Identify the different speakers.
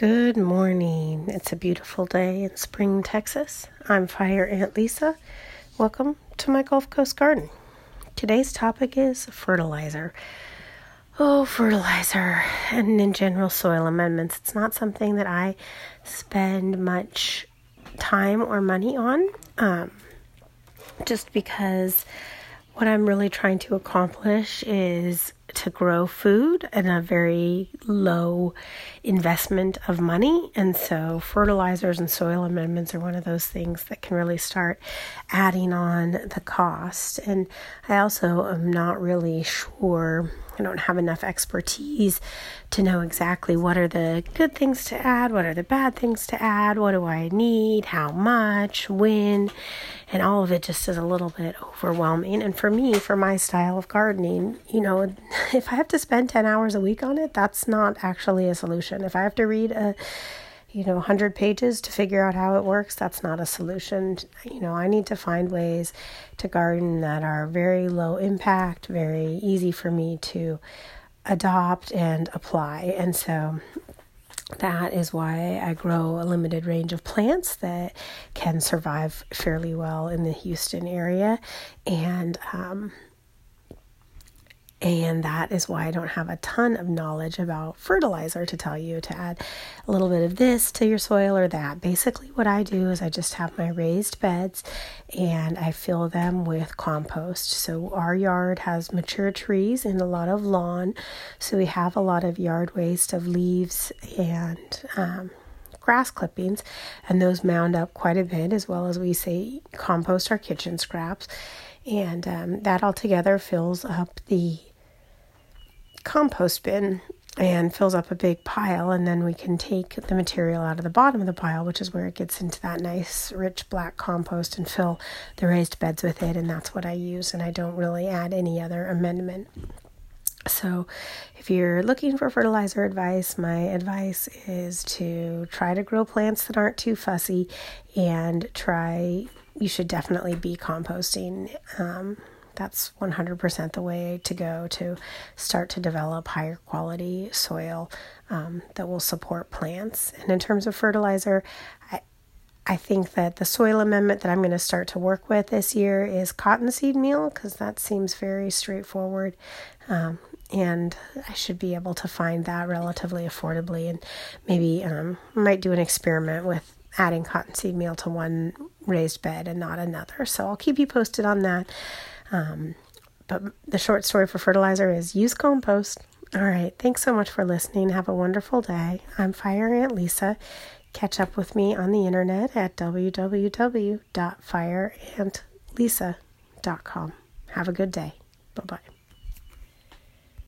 Speaker 1: Good morning. It's a beautiful day in Spring, Texas. I'm Fire Ant Lisa. Welcome to my Gulf Coast garden. Today's topic is fertilizer. Oh, fertilizer and in general soil amendments. It's not something that I spend much time or money on, um, just because what I'm really trying to accomplish is to grow food and a very low investment of money. And so, fertilizers and soil amendments are one of those things that can really start adding on the cost. And I also am not really sure, I don't have enough expertise to know exactly what are the good things to add, what are the bad things to add, what do I need, how much, when. And all of it just is a little bit overwhelming. And for me, for my style of gardening, you know, if I have to spend 10 hours a week on it, that's not actually a solution. If I have to read a you know 100 pages to figure out how it works that's not a solution you know i need to find ways to garden that are very low impact very easy for me to adopt and apply and so that is why I grow a limited range of plants that can survive fairly well in the Houston area. And um, and that is why I don't have a ton of knowledge about fertilizer to tell you to add a little bit of this to your soil or that. Basically, what I do is I just have my raised beds and I fill them with compost. So, our yard has mature trees and a lot of lawn. So, we have a lot of yard waste of leaves and um, grass clippings, and those mound up quite a bit, as well as we say compost our kitchen scraps. And um, that all together fills up the compost bin and fills up a big pile and then we can take the material out of the bottom of the pile which is where it gets into that nice rich black compost and fill the raised beds with it and that's what I use and I don't really add any other amendment so, if you're looking for fertilizer advice, my advice is to try to grow plants that aren't too fussy and try, you should definitely be composting. Um, that's 100% the way to go to start to develop higher quality soil um, that will support plants. And in terms of fertilizer, I, I think that the soil amendment that I'm going to start to work with this year is cottonseed meal because that seems very straightforward. Um, and I should be able to find that relatively affordably. And maybe um, might do an experiment with adding cottonseed meal to one raised bed and not another. So I'll keep you posted on that. Um, but the short story for fertilizer is use compost. All right. Thanks so much for listening. Have a wonderful day. I'm Fire Ant Lisa. Catch up with me on the internet at www.fireantlisa.com. Have a good day. Bye bye.